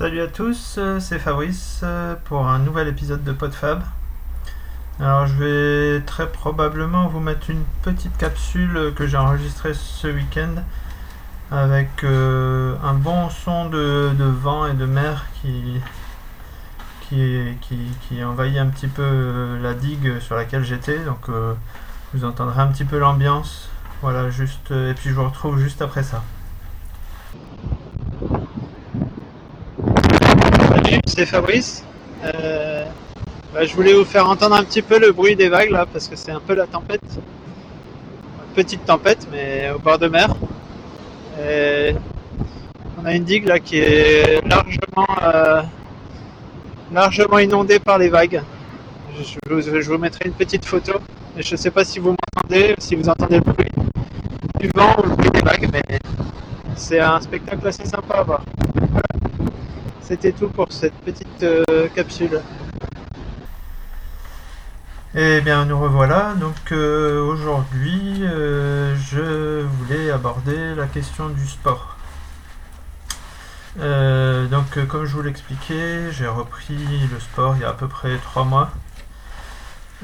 Salut à tous, euh, c'est Fabrice euh, pour un nouvel épisode de PodFab. Alors je vais très probablement vous mettre une petite capsule que j'ai enregistrée ce week-end avec euh, un bon son de, vent et de mer qui, qui, qui, envahit un petit peu la digue sur laquelle j'étais. Donc vous entendrez un petit peu l'ambiance. Voilà, juste et puis je vous retrouve juste après ça. Fabrice. Euh, bah, je voulais vous faire entendre un petit peu le bruit des vagues là, parce que c'est un peu la tempête. petite tempête, mais au bord de mer. on a une digue là qui est largement, euh, largement inondée par les vagues. Je, vous, mettrai une petite photo. je ne sais pas si vous m'entendez, si vous entendez le bruit du vent ou le bruit des vagues, mais c'est un spectacle assez sympa à voir. C'était tout pour cette petite euh, capsule. Eh bien, nous revoilà. Donc euh, aujourd'hui, euh, je voulais aborder la question du sport. donc, comme je vous l'expliquais, j'ai repris le sport il y a à peu près trois mois.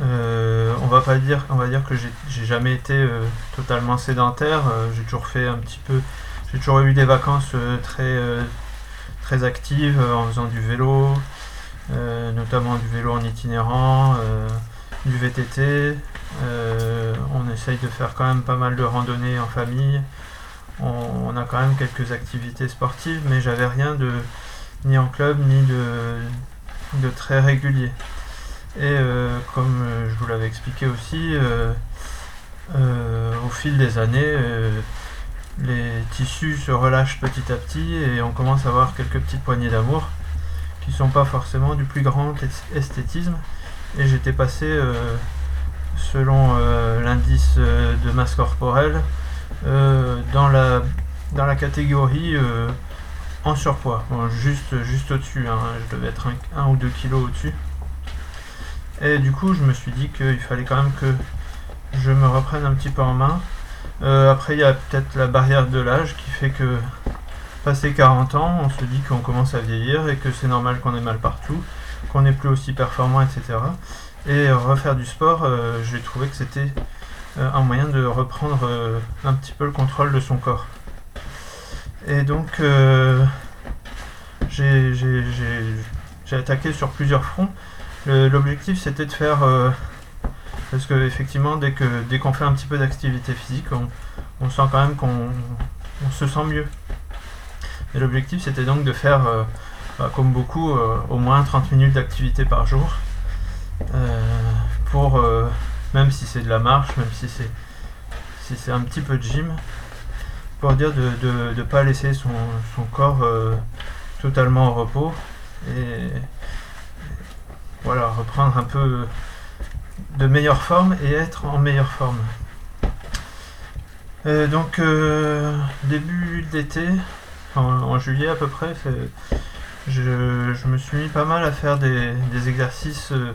on va pas dire, on va dire que j'ai jamais été totalement sédentaire. j'ai toujours fait un petit peu, j'ai toujours eu des vacances très très active euh, en faisant du vélo, euh, notamment du vélo en itinérant, euh, du VTT. on essaye de faire quand même pas mal de randonnées en famille. On, a quand même quelques activités sportives, mais j'avais rien de ni en club ni de, de très régulier. Et comme je vous l'avais expliqué aussi, au fil des années, les tissus se relâchent petit à petit et on commence à avoir quelques petites poignées d'amour qui sont pas forcément du plus grand esthétisme. Et j'étais passé, euh, selon euh, l'indice euh, de masse corporelle, dans, la, catégorie en surpoids. juste juste au-dessus, hein. je devais être 1 ou 2 kilos au-dessus. Et du coup, je me suis dit qu'il fallait quand même que je me reprenne un petit peu en main euh, après, il y a peut-être la barrière de l'âge qui fait que, passé 40 ans, on se dit qu'on commence à vieillir et que c'est normal qu'on ait mal partout, qu'on n'est plus aussi performant, etc. Et refaire du sport, euh, j'ai trouvé que c'était euh, un moyen de reprendre un petit peu le contrôle de son corps. Et donc, j'ai attaqué sur plusieurs fronts. L'objectif, c'était de faire parce que effectivement, dès que dès qu'on fait un petit peu d'activité physique, on, sent quand même qu'on se sent mieux. Et l'objectif, c'était donc de faire, euh, bah, comme beaucoup, euh, au moins 30 minutes d'activité par jour. Euh, pour, même si c'est de la marche, même si c'est si c'est un petit peu de gym, pour dire de ne pas laisser son, son corps totalement au repos et voilà, reprendre un peu de meilleure forme et être en meilleure forme. Euh, donc euh, début d'été, en, juillet à peu près, je, me suis mis pas mal à faire des, exercices euh,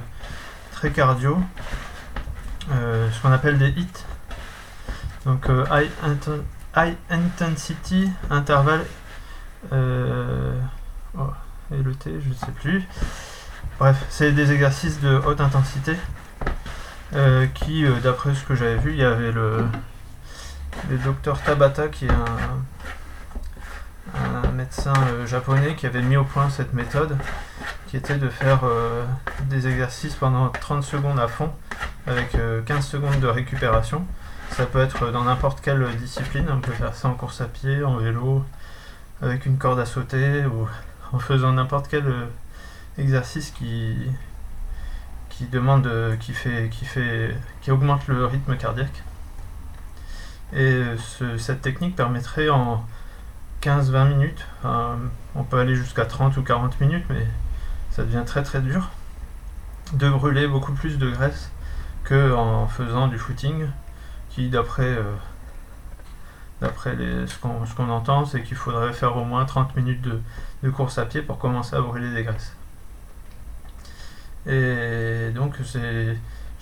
très cardio, ce qu'on appelle des hits. Donc high, intensity intervalle oh, et le T, je ne sais plus. Bref, c'est des exercices de haute intensité euh, qui, euh, d'après ce que j'avais vu, il y avait le, docteur Tabata, qui est un, médecin euh, japonais qui avait mis au point cette méthode, qui était de faire des exercices pendant 30 secondes à fond, avec 15 secondes de récupération. Ça peut être dans n'importe quelle discipline, on peut faire ça en course à pied, en vélo, avec une corde à sauter, ou en faisant n'importe quel exercice qui, qui demande, euh, qui fait, qui fait, qui augmente le rythme cardiaque. Et cette technique permettrait en 15-20 minutes, on peut aller jusqu'à 30 ou 40 minutes, mais ça devient très très dur, de brûler beaucoup plus de graisse que en faisant du footing, qui d'après euh, d'après ce qu'on entend, c'est qu'il faudrait faire au moins 30 minutes de, de course à pied pour commencer à brûler des graisses.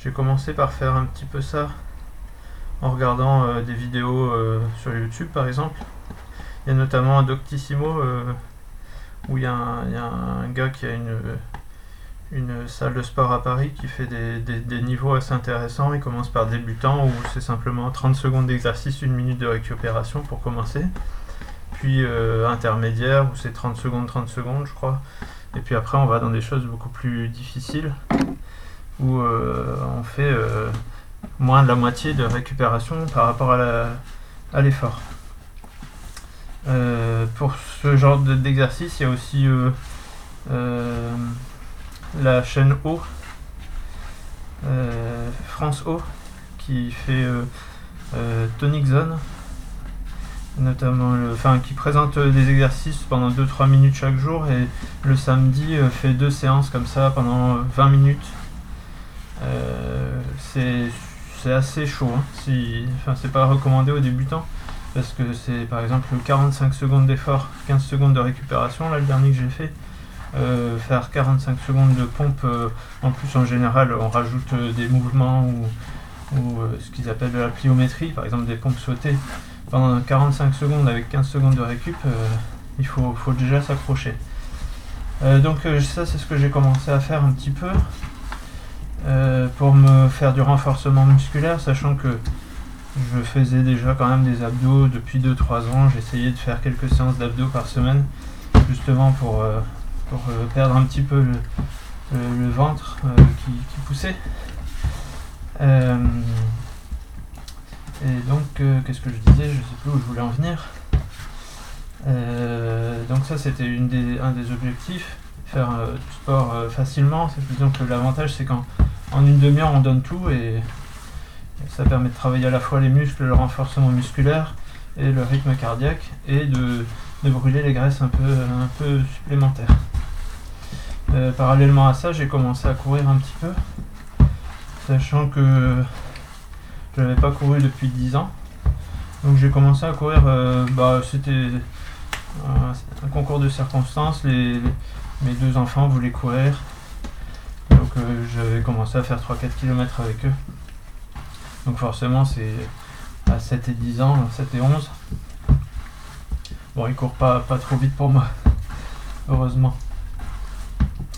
J'ai commencé par faire un petit peu ça en regardant euh, des vidéos euh, sur YouTube par exemple. Il y a notamment Doctissimo euh, où il y, a un gars qui a une, une salle de sport à Paris qui fait des, niveaux assez intéressants. Il commence par débutant où c'est simplement 30 secondes d'exercice, une minute de récupération pour commencer. Puis intermédiaire où c'est 30 secondes, 30 secondes je crois. Et puis après on va dans des choses beaucoup plus difficiles où euh, on fait euh, moins de la moitié de récupération par rapport à l'effort. pour ce genre d'exercice, il y a aussi la chaîne O, euh, France O, qui fait euh, euh, Tonic Zone, notamment, enfin, qui présente des exercices pendant 2-3 minutes chaque jour et le samedi fait deux séances comme ça pendant 20 minutes. C'est assez chaud, hein. si, enfin, c'est pas recommandé aux débutants parce que c'est par exemple 45 secondes d'effort, 15 secondes de récupération, là le dernier que j'ai fait. Euh, faire 45 secondes de pompe. Euh, en plus, en général, on rajoute euh, des mouvements ou, ce qu'ils appellent de la pliométrie, par exemple des pompes sautées. Pendant 45 secondes avec 15 secondes de récup, il faut, déjà s'accrocher. donc ça, c'est ce que j'ai commencé à faire un petit peu pour me faire du renforcement musculaire, sachant que je faisais déjà quand même des abdos depuis 2-3 ans. J'essayais de faire quelques séances d'abdos par semaine, justement pour pour euh, perdre un petit peu le, ventre euh, qui, poussait. Euh, et donc, qu'est-ce que je disais? Je sais plus où je voulais en venir. donc ça, c'était un des objectifs, faire du sport facilement. L'avantage, c'est qu'en en une demi-heure, on donne tout et ça permet de travailler à la fois les muscles, le renforcement musculaire et le rythme cardiaque et de, brûler les graisses un peu, un peu supplémentaires. Euh, parallèlement à ça, j'ai commencé à courir un petit peu, sachant que je n'avais pas couru depuis 10 ans. Donc j'ai commencé à courir, euh, bah, c'était un, concours de circonstances, mes deux enfants voulaient courir, donc euh, j'avais commencé à faire 3-4 km avec eux. Donc forcément c'est à 7 et 10 ans, 7 et 11. Bon, ils courent pas, pas trop vite pour moi, heureusement.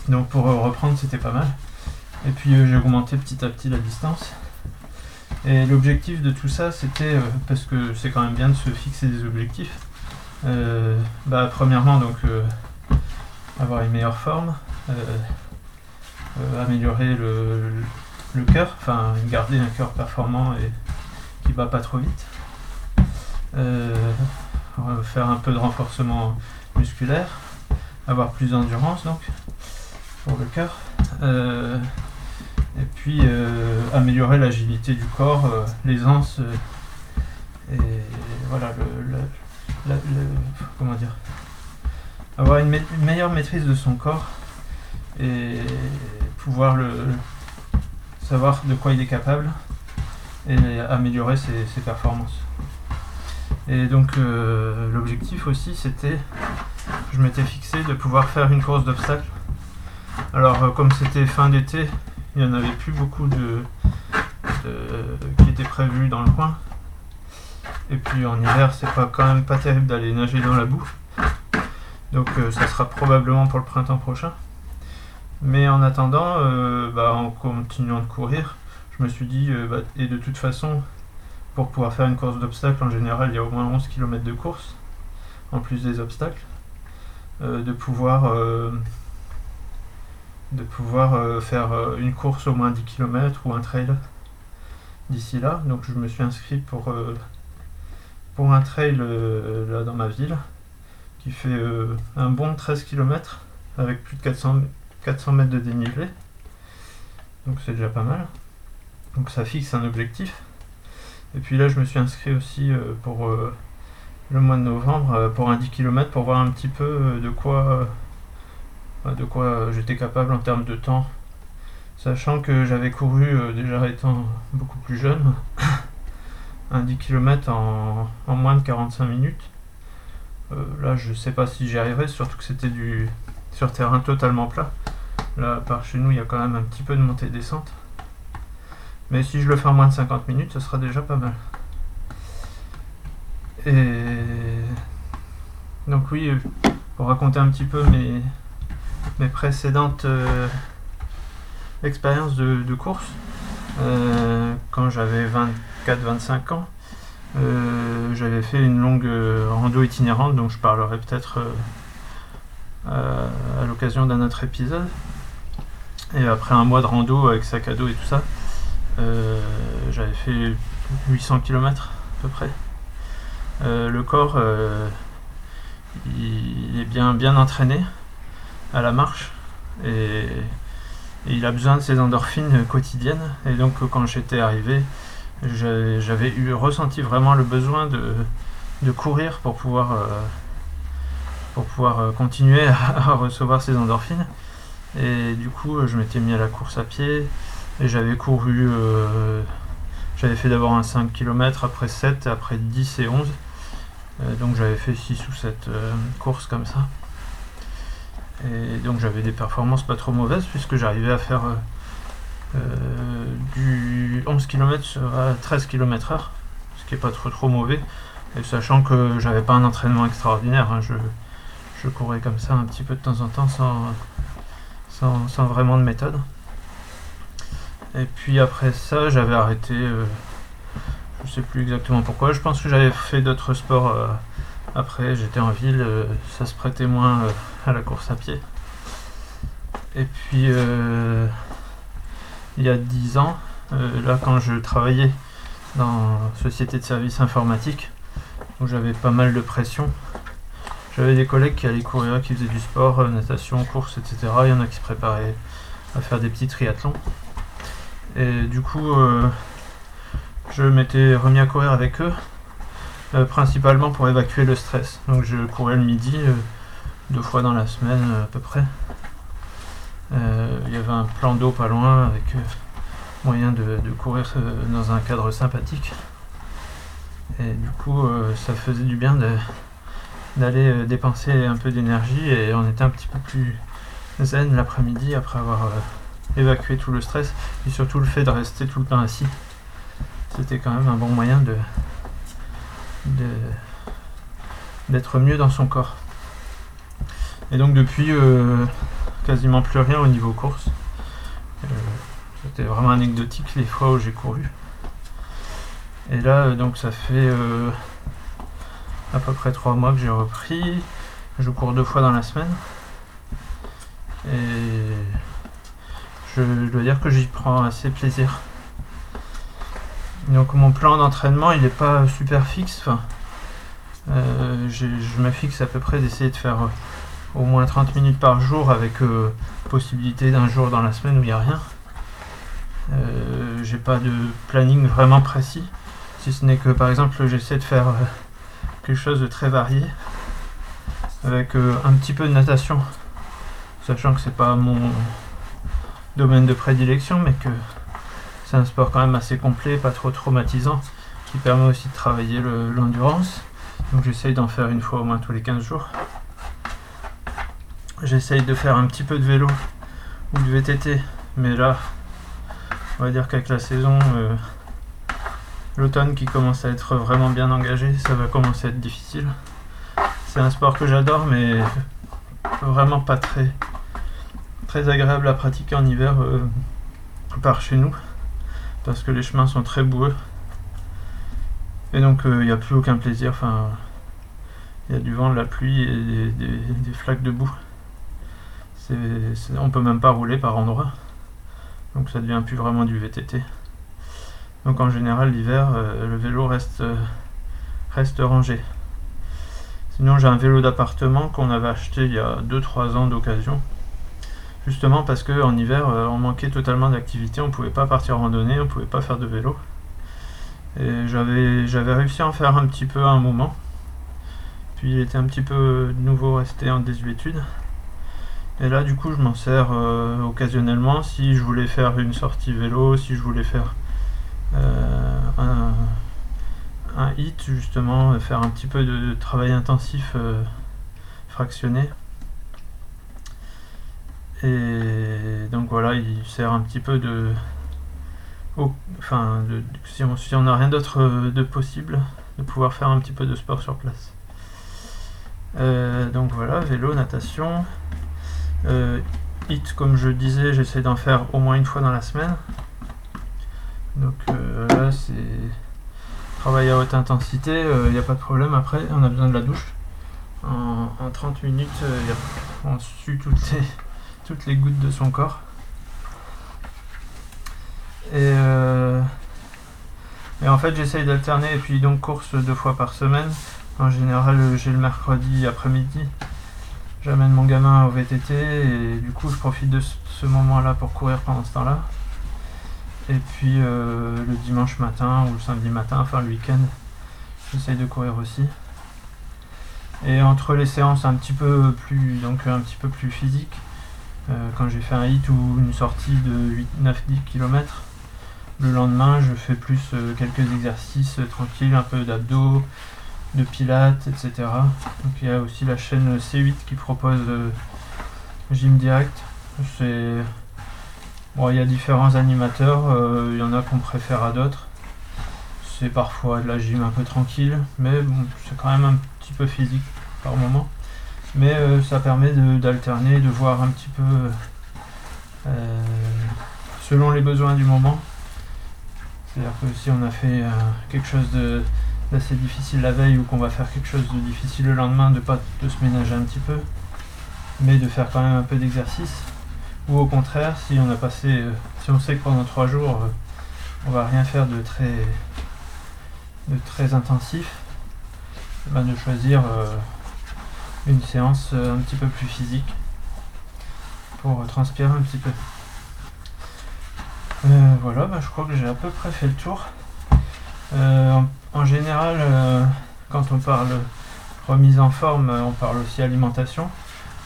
Donc pour reprendre, c'était pas mal. Et puis euh, j'ai augmenté petit à petit la distance. Et l'objectif de tout ça, c'était, euh, parce que c'est quand même bien de se fixer des objectifs, euh, bah, premièrement, donc, avoir une meilleure forme, améliorer le, le cœur, enfin garder un cœur performant et qui bat pas trop vite, faire un peu de renforcement musculaire, avoir plus d'endurance donc, pour le cœur. Euh, et puis euh, améliorer l'agilité du corps, euh, l'aisance et voilà le, comment dire avoir une, meilleure maîtrise de son corps et pouvoir le savoir de quoi il est capable et améliorer ses, performances. Et donc l'objectif aussi c'était, je m'étais fixé de pouvoir faire une course d'obstacles alors, euh, comme c'était fin d'été, il n'y en avait plus beaucoup de, qui étaient prévus dans le coin. Et puis en hiver, c'est pas quand même pas terrible d'aller nager dans la boue. Donc euh, ça sera probablement pour le printemps prochain. Mais en attendant, euh, bah, en continuant de courir, je me suis dit, bah, et de toute façon, pour pouvoir faire une course d'obstacles, en général, il y a au moins 11 km de course, en plus des obstacles, de pouvoir de pouvoir euh, faire euh, une course au moins 10 km ou un trail d'ici là. Donc je me suis inscrit pour, euh, pour un trail là dans ma ville qui fait un bon 13 km avec plus de 400, 400 mètres de dénivelé. Donc c'est déjà pas mal. Donc ça fixe un objectif. Et puis là je me suis inscrit aussi pour le mois de novembre pour un 10 km pour voir un petit peu de quoi de quoi j'étais capable en termes de temps. Sachant que j'avais couru euh, déjà étant beaucoup plus jeune, un 10 km en, moins de 45 minutes. Euh, là, je sais pas si j'y arriverai, surtout que c'était du sur terrain totalement plat. Là, par chez nous, il y a quand même un petit peu de montée et descente. Mais si je le fais en moins de 50 minutes, ce sera déjà pas mal. Et donc oui, pour raconter un petit peu mes, mes précédentes euh, expériences de, de course, euh, quand j'avais 24-25 ans, euh, j'avais fait une longue rando itinérante, donc je parlerai peut-être à l'occasion d'un autre épisode. Et après un mois de rando avec sac à dos et tout ça, j'avais fait 800 km à peu près. le corps, il est bien, bien entraîné à la marche et, il a besoin de ses endorphines quotidiennes. Et donc quand j'étais arrivé, j'avais eu ressenti vraiment le besoin de, courir pour pouvoir, euh, pouvoir euh, continuer à, recevoir ces endorphines. Et du coup, je m'étais mis à la course à pied et j'avais couru. Euh, j'avais fait d'abord un 5 km, après 7, après 10 et 11. donc j'avais fait 6 ou 7 courses comme ça. Et donc j'avais des performances pas trop mauvaises puisque j'arrivais à faire euh, euh, du 11 km à 13 km heure, ce qui est pas trop trop mauvais. Et sachant que j'avais pas un entraînement extraordinaire, hein, je, courais comme ça un petit peu de temps en temps sans, sans, vraiment de méthode. Et puis après ça, j'avais arrêté, euh, je sais plus exactement pourquoi, je pense que j'avais fait d'autres sports après, j'étais en ville, euh, ça se prêtait moins euh, à la course à pied. Et puis, euh, il y a 10 ans, là quand je travaillais dans société de services informatiques, où j'avais pas mal de pression, j'avais des collègues qui allaient courir, qui faisaient du sport, natation, course, etc. Il y en a qui se préparaient à faire des petits triathlons. Et du coup, je m'étais remis à courir avec eux euh, principalement pour évacuer le stress. Donc je courais le midi, euh, deux fois dans la semaine euh, à peu près. Il y avait un plan d'eau pas loin avec moyen de, courir dans un cadre sympathique. Et du coup, ça faisait du bien d'aller dépenser un peu d'énergie et on était un petit peu plus zen l'après-midi après avoir évacué tout le stress et surtout le fait de rester tout le temps assis. C'était quand même un bon moyen de, d'être mieux dans son corps. Et donc depuis euh, quasiment plus rien au niveau course. Euh, c'était vraiment anecdotique les fois où j'ai couru. Et là euh, donc ça fait à peu près trois mois que j'ai repris. Je cours deux fois dans la semaine. Et je dois dire que j'y prends assez plaisir. Donc mon plan d'entraînement il n'est pas super fixe. Euh, je me fixe à peu près d'essayer de faire euh, au moins 30 minutes par jour avec euh, possibilité d'un jour dans la semaine où il n'y a rien. J'ai pas de planning vraiment précis. Si ce n'est que par exemple j'essaie de faire quelque chose de très varié avec un petit peu de natation, sachant que c'est pas mon domaine de prédilection, mais que c'est un sport quand même assez complet, pas trop traumatisant, qui permet aussi de travailler l'endurance. Donc j'essaye d'en faire une fois au moins tous les 15 jours. J'essaye de faire un petit peu de vélo ou de VTT, mais là, on va dire qu'avec la saison, euh, l'automne qui commence à être vraiment bien engagé, ça va commencer à être difficile. C'est un sport que j'adore, mais vraiment pas très, très agréable à pratiquer en hiver euh, par chez nous parce que les chemins sont très boueux. Et donc il euh, n'y a plus aucun plaisir. Enfin, il y a du vent, de la pluie et des, flaques de boue. C'est, on peut même pas rouler par endroits. Donc ça devient plus vraiment du VTT. Donc en général l'hiver, euh, le vélo reste, euh, reste rangé. Sinon j'ai un vélo d'appartement qu'on avait acheté il y a 2-3 ans d'occasion Justement parce qu'en hiver, euh, on manquait totalement d'activité, on pouvait pas partir randonnée, on pouvait pas faire de vélo. Et j'avais, j'avais réussi à en faire un petit peu à un moment. Puis il était un petit peu de nouveau resté en désuétude. Et là, du coup, je m'en sers occasionnellement si je voulais faire une sortie vélo, si je voulais faire un, un, hit, justement, faire un petit peu de travail intensif fractionné. Et donc voilà, il sert un petit peu de. enfin, si on n'a rien d'autre euh, de possible, de pouvoir faire un petit peu de sport sur place. donc voilà, vélo, natation. hit, comme je disais, j'essaie d'en faire au moins une fois dans la semaine. Donc là, c'est travail à haute intensité, il n'y a pas de problème. Après, on a besoin de la douche. En, 30 minutes, on sue toutes les, toutes les gouttes de son corps. Et, et en fait, j'essaye d'alterner et puis donc course deux fois par semaine. En général, j'ai le mercredi après-midi. J'amène mon gamin au VTT et du coup, je profite de ce moment-là pour courir pendant ce temps-là. Et puis euh, le dimanche matin ou le samedi matin, enfin le week-end, j'essaye de courir aussi. Et entre les séances un petit peu plus, donc un petit peu plus physique, euh, quand j'ai fait un hit ou une sortie de 8, 9, 10 km, le lendemain, je fais plus euh, quelques exercices tranquilles, un peu d'abdos, de pilates, etc. Donc il y a aussi la chaîne C8 qui propose Gym Direct. C'est bon, il y a différents animateurs, il y en a qu'on préfère à d'autres. C'est parfois de la gym un peu tranquille, mais bon, c'est quand même un petit peu physique par moment. Mais ça permet d'alterner, de, voir un petit peu selon les besoins du moment. C'est-à-dire que si on a fait euh, quelque chose d'assez difficile la veille ou qu'on va faire quelque chose de difficile le lendemain, de pas de se ménager un petit peu, mais de faire quand même un peu d'exercice. Ou au contraire, si on a passé, euh, si on sait que pendant trois jours, euh, on va rien faire de très, de très intensif, ben de choisir une séance un petit peu plus physique pour transpirer un petit peu. Euh, voilà, bah, je crois que j'ai à peu près fait le tour. Euh, en, général, euh, quand on parle remise en forme, on parle aussi alimentation.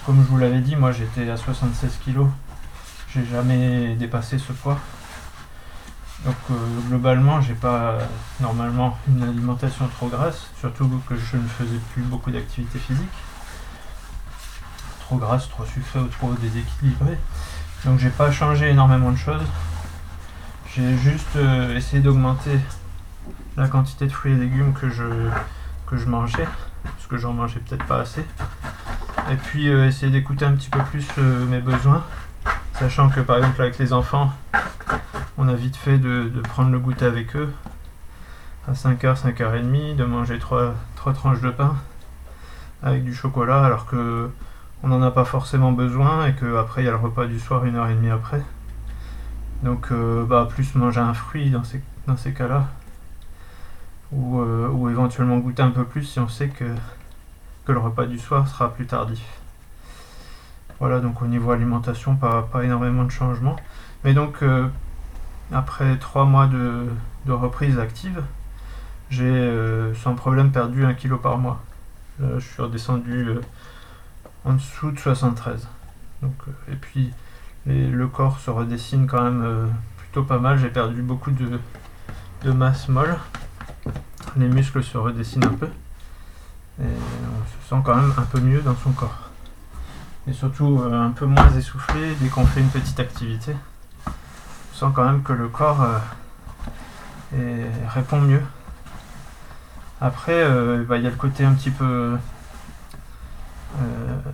Comme je vous l'avais dit, moi j'étais à 76 kg. J'ai jamais dépassé ce poids. Donc globalement, j'ai pas normalement une alimentation trop grasse, surtout que je ne faisais plus beaucoup d'activité physique. Trop grasse, trop sucré ou trop déséquilibré. Donc j'ai pas changé énormément de choses. J'ai juste euh, essayé d'augmenter la quantité de fruits et légumes que je, que je mangeais, parce que j'en mangeais peut-être pas assez. Et puis euh, essayer d'écouter un petit peu plus euh, mes besoins, sachant que par exemple avec les enfants, on a vite fait de, prendre le goûter avec eux à 5h, 5h30, de manger 3, tranches de pain avec du chocolat, alors que on n'en a pas forcément besoin et qu'après il y a le repas du soir une heure et demie après. Donc, euh, bah, plus manger un fruit dans ces, cas-là. Ou, euh, ou, éventuellement goûter un peu plus si on sait que le repas du soir sera plus tardif. Voilà, donc au niveau alimentation, pas, pas énormément de changements. Mais donc, euh, après trois mois de, de reprise active, j'ai sans problème perdu un kilo par mois. Là, je suis redescendu en dessous de 73. Donc, et puis, le corps se redessine quand même euh, plutôt pas mal. J'ai perdu beaucoup de, masse molle. Les muscles se redessinent un peu. Et on se sent quand même un peu mieux dans son corps. Et surtout euh, un peu moins essoufflé dès qu'on fait une petite activité. On sent quand même que le corps euh, répond mieux. Après, bah, il y a le côté un petit peu...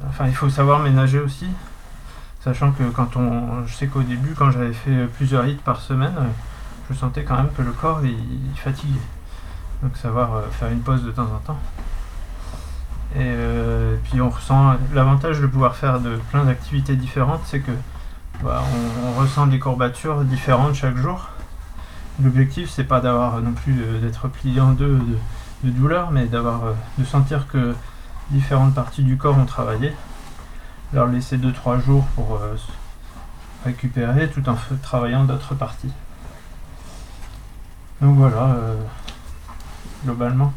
enfin, il faut savoir ménager aussi. Sachant que quand on. Je sais qu'au début, quand j'avais fait plusieurs hits par semaine, je sentais quand même que le corps il, fatiguait. Donc savoir euh, faire une pause de temps en temps. Et euh, puis on ressent l'avantage de pouvoir faire de plein d'activités différentes, c'est que bah, on, ressent des courbatures différentes chaque jour. L'objectif c'est pas d'avoir non plus euh, d'être plié en deux de, douleur, mais d'avoir de sentir que différentes parties du corps ont travaillé leur laisser 2-3 jours pour euh, récupérer tout en travaillant d'autres parties. Donc voilà, euh, globalement,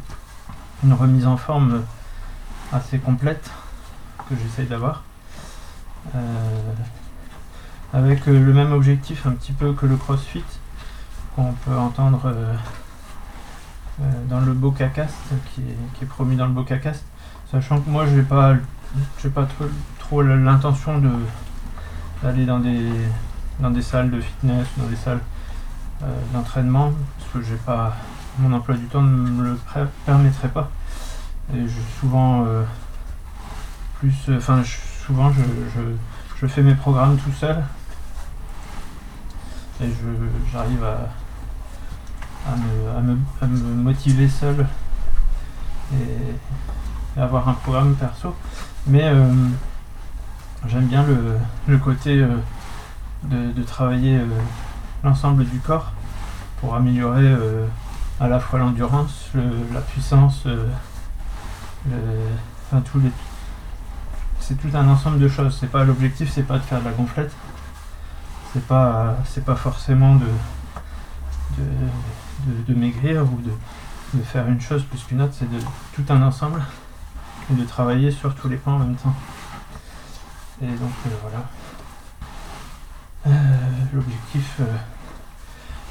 une remise en forme assez complète que j'essaye d'avoir. Euh, avec le même objectif un petit peu que le CrossFit qu'on peut entendre dans le BocaCast qui est, qui est promis dans le BocaCast. Sachant que moi je n'ai pas, pas trop, l'intention de d'aller dans des dans des salles de fitness, dans des salles euh, d'entraînement, parce que j'ai pas mon emploi du temps ne me le permettrait pas. Et je souvent euh, plus. Enfin, souvent je, je, fais mes programmes tout seul. Et j'arrive à, à, me, à, me, motiver seul et, avoir un programme perso. Mais euh, j'aime bien le, côté euh, de, travailler euh, l'ensemble du corps pour améliorer à la fois l'endurance, la puissance, enfin tous les. C'est tout un ensemble de choses. C'est pas l'objectif, c'est pas de faire de la gonflette. C'est pas, c'est pas forcément de, de, maigrir ou de, faire une chose plus qu'une autre. C'est de tout un ensemble et de travailler sur tous les points en même temps. Et donc euh, voilà. Euh, l'objectif, euh,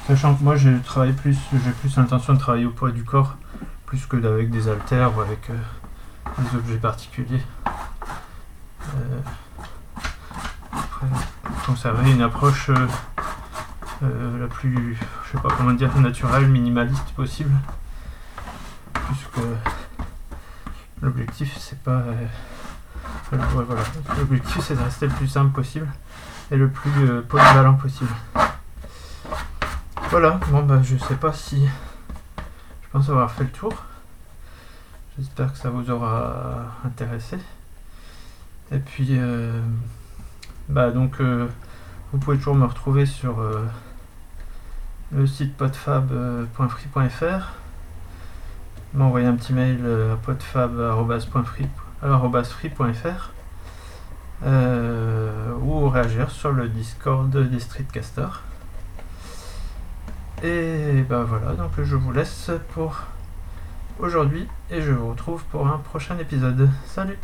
sachant que moi je travaille plus, j'ai plus l'intention de travailler au poids du corps plus que avec des haltères ou avec des objets particuliers. Après, conserver une approche la plus, je sais pas comment dire, naturelle, minimaliste possible. Puisque l'objectif c'est pas voilà. L'objectif c'est de rester le plus simple possible et le plus euh, polyvalent possible. Voilà, bon bah je sais pas si je pense avoir fait le tour. J'espère que ça vous aura intéressé. Et puis euh, bah donc euh, vous pouvez toujours me retrouver sur le site podfab.free.fr m'envoyer un petit mail à podfab.free.fr free.fr euh, ou réagir sur le Discord des Streetcasters. Et ben voilà, donc je vous laisse pour aujourd'hui et je vous retrouve pour un prochain épisode. Salut